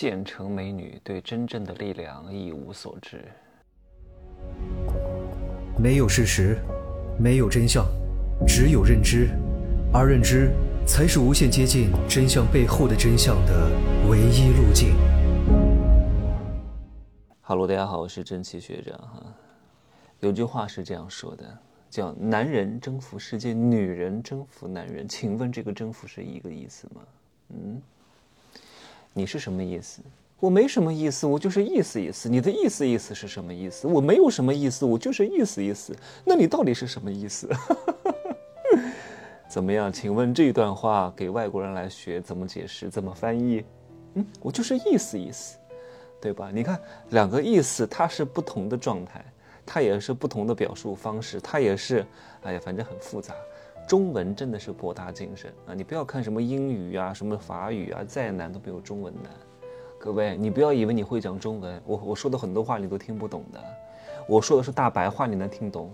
县城美女对真正的力量一无所知。没有事实，没有真相，只有认知，而认知才是无限接近真相背后的真相的唯一路径。Hello，大家好，我是真奇学长哈。有句话是这样说的，叫“男人征服世界，女人征服男人”。请问这个征服是一个意思吗？嗯，你是什么意思？我没什么意思，我就是意思意思。你的意思意思是什么意思？我没有什么意思，我就是意思意思。那你到底是什么意思？怎么样？请问这段话给外国人来学怎么解释？怎么翻译？嗯，我就是意思意思，对吧？你看两个意思，它是不同的状态，它也是不同的表述方式，它也是，哎呀，反正很复杂。中文真的是博大精深啊！你不要看什么英语啊，什么法语啊，再难都没有中文难。各位，你不要以为你会讲中文，我我说的很多话你都听不懂的。我说的是大白话，你能听懂。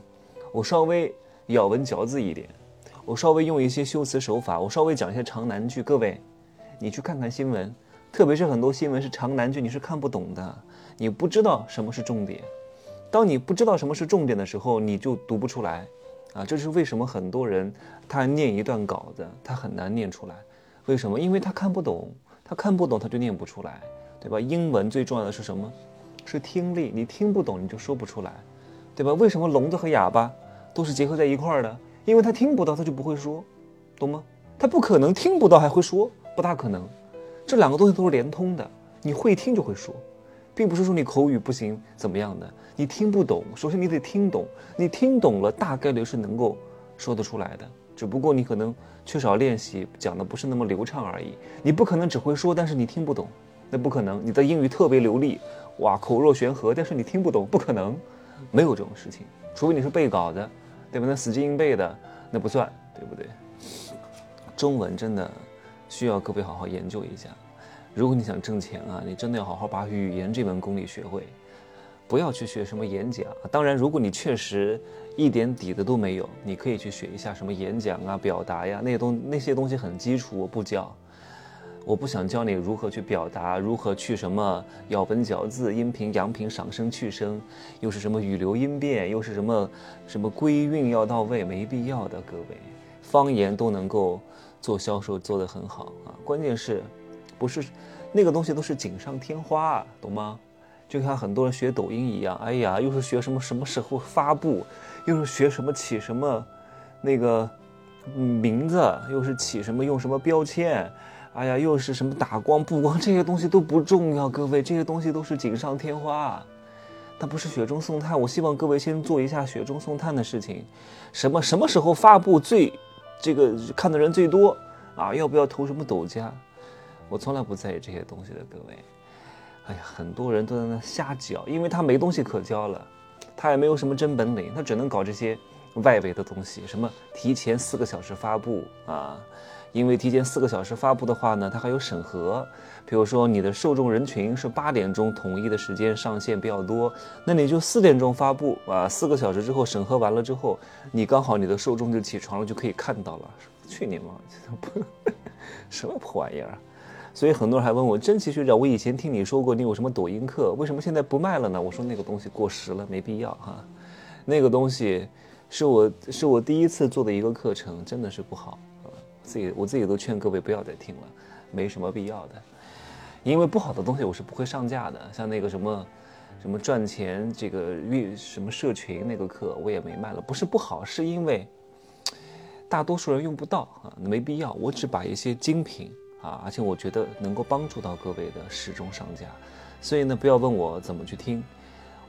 我稍微咬文嚼字一点，我稍微用一些修辞手法，我稍微讲一些长难句。各位，你去看看新闻，特别是很多新闻是长难句，你是看不懂的。你不知道什么是重点。当你不知道什么是重点的时候，你就读不出来。啊，这是为什么很多人他念一段稿子，他很难念出来。为什么？因为他看不懂，他看不懂他就念不出来。对吧？英文最重要的是什么？是听力。你听不懂，你就说不出来，对吧？为什么聋子和哑巴都是结合在一块儿的？因为他听不到，他就不会说，懂吗？他不可能听不到还会说，不大可能。这两个东西都是连通的。你会听就会说，并不是说你口语不行怎么样的。你听不懂，首先你得听懂。你听懂了，大概率是能够说得出来的。只不过你可能缺少练习，讲的不是那么流畅而已。你不可能只会说，但是你听不懂。那不可能，你的英语特别流利，哇，口若悬河，但是你听不懂，不可能，没有这种事情，除非你是背稿的，对吧？那死记硬背的那不算，对不对？中文真的需要各位好好研究一下。如果你想挣钱啊，你真的要好好把语言这门功力学会，不要去学什么演讲。当然，如果你确实一点底子都没有，你可以去学一下什么演讲啊、表达呀，那些东那些东西很基础，我不教。我不想教你如何去表达，如何去什么咬文嚼字、阴平阳平、赏声去声，又是什么语流音变，又是什么什么归韵要到位，没必要的。各位，方言都能够做销售，做得很好啊。关键是，不是那个东西都是锦上添花，懂吗？就像很多人学抖音一样，哎呀，又是学什么什么时候发布，又是学什么起什么那个名字，又是起什么用什么标签。哎呀，又是什么打光布光这些东西都不重要，各位，这些东西都是锦上添花，它不是雪中送炭。我希望各位先做一下雪中送炭的事情，什么什么时候发布最，这个看的人最多啊？要不要投什么抖加？我从来不在意这些东西的，各位。哎呀，很多人都在那瞎教，因为他没东西可教了，他也没有什么真本领，他只能搞这些外围的东西，什么提前四个小时发布啊。因为提前四个小时发布的话呢，它还有审核。比如说你的受众人群是八点钟统一的时间上线比较多，那你就四点钟发布啊，四个小时之后审核完了之后，你刚好你的受众就起床了，就可以看到了。去你妈！什么破玩意儿？所以很多人还问我，真奇学长，我以前听你说过你有什么抖音课，为什么现在不卖了呢？我说那个东西过时了，没必要哈。那个东西是我是我第一次做的一个课程，真的是不好。自己我自己都劝各位不要再听了，没什么必要的，因为不好的东西我是不会上架的。像那个什么，什么赚钱这个运什么社群那个课我也没卖了，不是不好，是因为大多数人用不到啊，没必要。我只把一些精品啊，而且我觉得能够帮助到各位的始终商家。所以呢，不要问我怎么去听。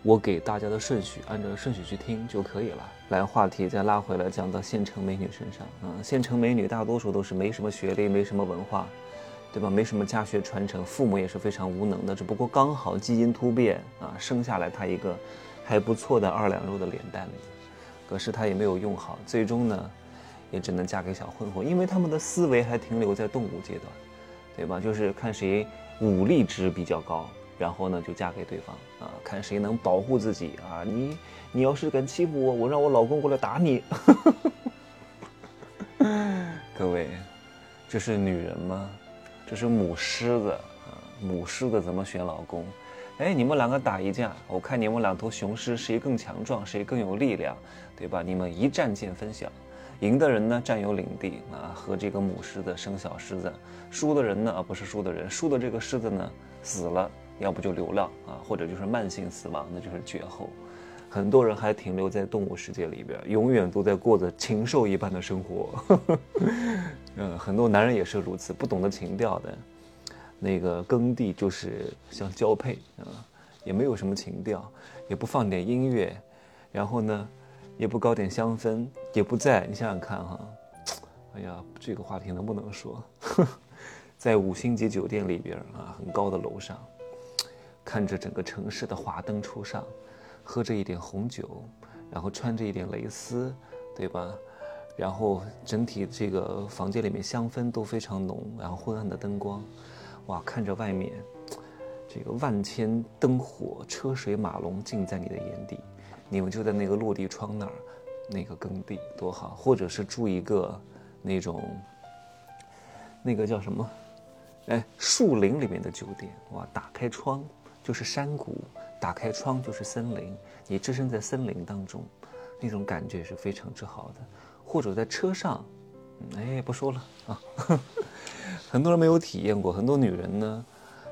我给大家的顺序，按照顺序去听就可以了。来，话题再拉回来，讲到县城美女身上啊。县城美女大多数都是没什么学历，没什么文化，对吧？没什么家学传承，父母也是非常无能的。只不过刚好基因突变啊，生下来她一个还不错的二两肉的脸蛋，可是她也没有用好，最终呢，也只能嫁给小混混，因为他们的思维还停留在动物阶段，对吧？就是看谁武力值比较高。然后呢，就嫁给对方啊，看谁能保护自己啊！你，你要是敢欺负我，我让我老公过来打你。各位，这是女人吗？这是母狮子啊！母狮子怎么选老公？哎，你们两个打一架，我看你们两头雄狮谁更强壮，谁更有力量，对吧？你们一战见分晓，赢的人呢占有领地啊，和这个母狮子生小狮子；输的人呢，啊不是输的人，输的这个狮子呢死了，要不就流浪啊，或者就是慢性死亡，那就是绝后。很多人还停留在动物世界里边，永远都在过着禽兽一般的生活。嗯，很多男人也是如此，不懂得情调的。那个耕地就是像交配啊，也没有什么情调，也不放点音乐，然后呢，也不搞点香氛，也不在。你想想看哈，哎呀，这个话题能不能说？在五星级酒店里边啊，很高的楼上，看着整个城市的华灯初上。喝着一点红酒，然后穿着一点蕾丝，对吧？然后整体这个房间里面香氛都非常浓，然后昏暗的灯光，哇，看着外面这个万千灯火、车水马龙尽在你的眼底，你们就在那个落地窗那儿，那个耕地多好，或者是住一个那种那个叫什么？哎，树林里面的酒店，哇，打开窗就是山谷。打开窗就是森林，你置身在森林当中，那种感觉是非常之好的。或者在车上，哎，不说了啊。很多人没有体验过，很多女人呢，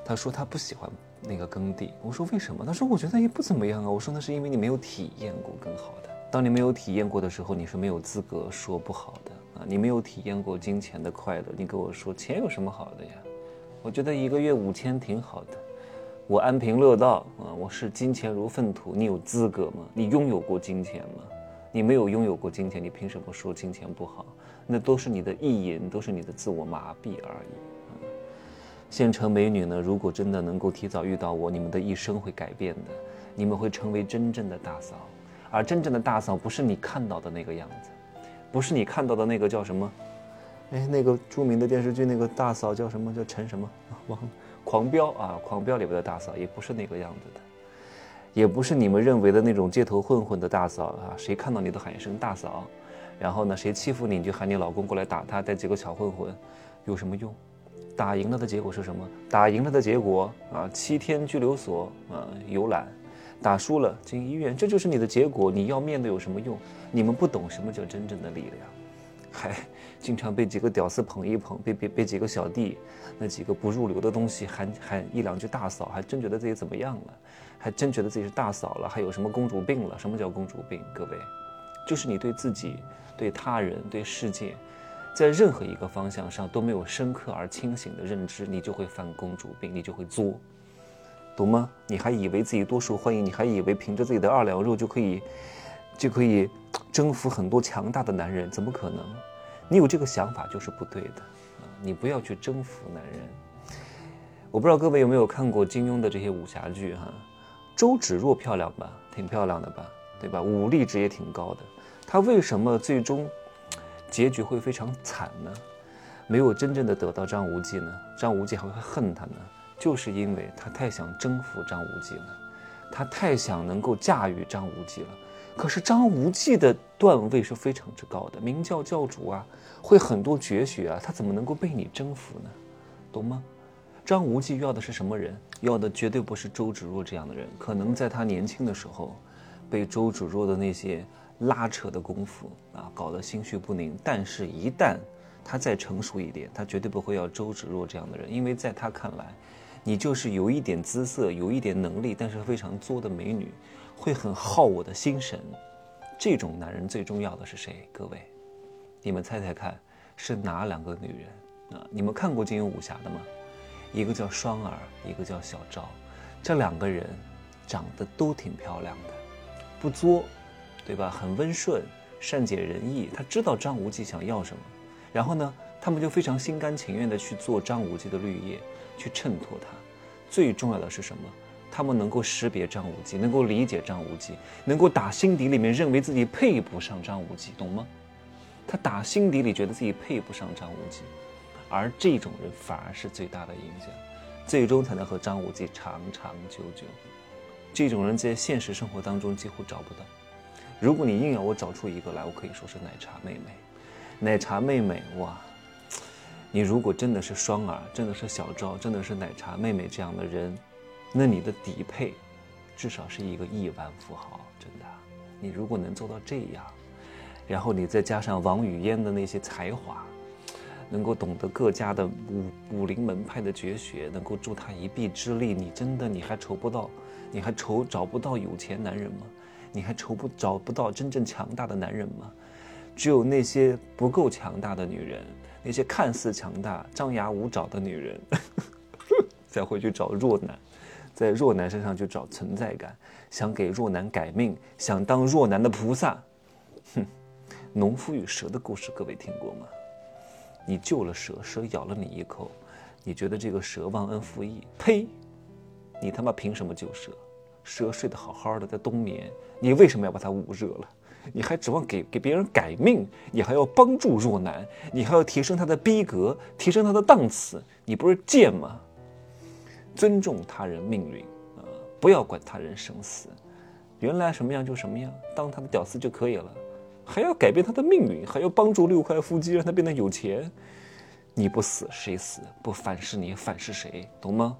她说她不喜欢那个耕地。我说为什么？他说我觉得也不怎么样啊。我说那是因为你没有体验过更好的。当你没有体验过的时候，你是没有资格说不好的啊。你没有体验过金钱的快乐，你跟我说钱有什么好的呀？我觉得一个月五千挺好的。我安贫乐道啊！我视金钱如粪土，你有资格吗？你拥有过金钱吗？你没有拥有过金钱，你凭什么说金钱不好？那都是你的意淫，都是你的自我麻痹而已。县城美女呢？如果真的能够提早遇到我，你们的一生会改变的，你们会成为真正的大嫂。而真正的大嫂不是你看到的那个样子，不是你看到的那个叫什么？哎，那个著名的电视剧那个大嫂叫什么？叫陈什么？忘了。狂飙啊！狂飙里边的大嫂也不是那个样子的，也不是你们认为的那种街头混混的大嫂啊！谁看到你都喊一声大嫂，然后呢，谁欺负你你就喊你老公过来打他，带几个小混混，有什么用？打赢了的结果是什么？打赢了的结果啊，七天拘留所啊，游览；打输了进医院，这就是你的结果。你要面对有什么用？你们不懂什么叫真正的力量。还经常被几个屌丝捧一捧，被被被几个小弟，那几个不入流的东西喊喊一两句大嫂，还真觉得自己怎么样了，还真觉得自己是大嫂了，还有什么公主病了？什么叫公主病？各位，就是你对自己、对他人、对世界，在任何一个方向上都没有深刻而清醒的认知，你就会犯公主病，你就会作，懂吗？你还以为自己多受欢迎，你还以为凭着自己的二两肉就可以，就可以。征服很多强大的男人，怎么可能？你有这个想法就是不对的啊！你不要去征服男人。我不知道各位有没有看过金庸的这些武侠剧哈？周芷若漂亮吧，挺漂亮的吧，对吧？武力值也挺高的。她为什么最终结局会非常惨呢？没有真正的得到张无忌呢？张无忌还会恨他呢？就是因为他太想征服张无忌了，他太想能够驾驭张无忌了。可是张无忌的段位是非常之高的，明教教主啊，会很多绝学啊，他怎么能够被你征服呢？懂吗？张无忌要的是什么人？要的绝对不是周芷若这样的人。可能在他年轻的时候，被周芷若的那些拉扯的功夫啊，搞得心绪不宁。但是，一旦他再成熟一点，他绝对不会要周芷若这样的人，因为在他看来，你就是有一点姿色，有一点能力，但是非常作的美女。会很耗我的心神，这种男人最重要的是谁？各位，你们猜猜看，是哪两个女人啊？你们看过金庸武侠的吗？一个叫双儿，一个叫小昭，这两个人长得都挺漂亮的，不作，对吧？很温顺，善解人意。他知道张无忌想要什么，然后呢，他们就非常心甘情愿的去做张无忌的绿叶，去衬托他。最重要的是什么？他们能够识别张无忌，能够理解张无忌，能够打心底里面认为自己配不上张无忌，懂吗？他打心底里觉得自己配不上张无忌，而这种人反而是最大的影响，最终才能和张无忌长长久久。这种人在现实生活当中几乎找不到。如果你硬要我找出一个来，我可以说是奶茶妹妹。奶茶妹妹，哇，你如果真的是双儿，真的是小昭，真的是奶茶妹妹这样的人，那你的底配至少是一个亿万富豪，真的。你如果能做到这样，然后你再加上王语嫣的那些才华，能够懂得各家的武武林门派的绝学，能够助他一臂之力，你真的你还愁不到，你还愁找不到有钱男人吗？你还愁不找不到真正强大的男人吗？只有那些不够强大的女人，那些看似强大、张牙舞爪的女人，才会去找弱男，在弱男身上去找存在感，想给弱男改命，想当弱男的菩萨。哼，农夫与蛇的故事，各位听过吗？你救了蛇，蛇咬了你一口，你觉得这个蛇忘恩负义？呸！你他妈凭什么救蛇？蛇睡得好好的在冬眠，你为什么要把它捂热了？你还指望给给别人改命？你还要帮助若男？你还要提升他的逼格，提升他的档次？你不是贱吗？尊重他人命运啊，不要管他人生死，原来什么样就什么样，当他的屌丝就可以了，还要改变他的命运，还要帮助六块腹肌让他变得有钱？你不死谁死？不反噬你反噬谁？懂吗？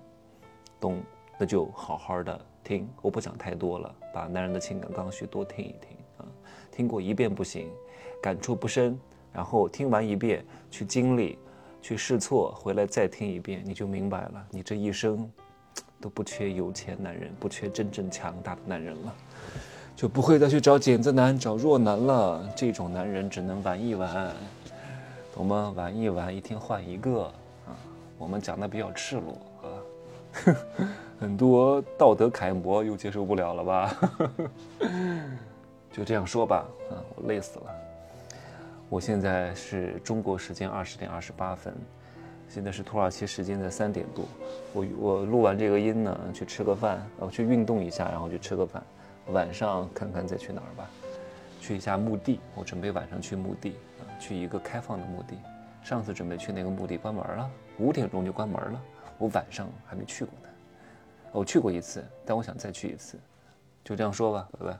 懂，那就好好的听，我不讲太多了，把男人的情感刚需多听一听啊，听过一遍不行，感触不深，然后听完一遍去经历。去试错，回来再听一遍，你就明白了。你这一生都不缺有钱男人，不缺真正强大的男人了，就不会再去找剪子男、找弱男了。这种男人只能玩一玩，懂吗？玩一玩，一天换一个啊。我们讲的比较赤裸啊，很多道德楷模又接受不了了吧？就这样说吧，啊，我累死了。我现在是中国时间二十点二十八分，现在是土耳其时间的三点多。我我录完这个音呢，去吃个饭，我去运动一下，然后去吃个饭。晚上看看再去哪儿吧，去一下墓地。我准备晚上去墓地啊，去一个开放的墓地。上次准备去那个墓地关门了，五点钟就关门了。我晚上还没去过呢，我去过一次，但我想再去一次。就这样说吧，拜拜。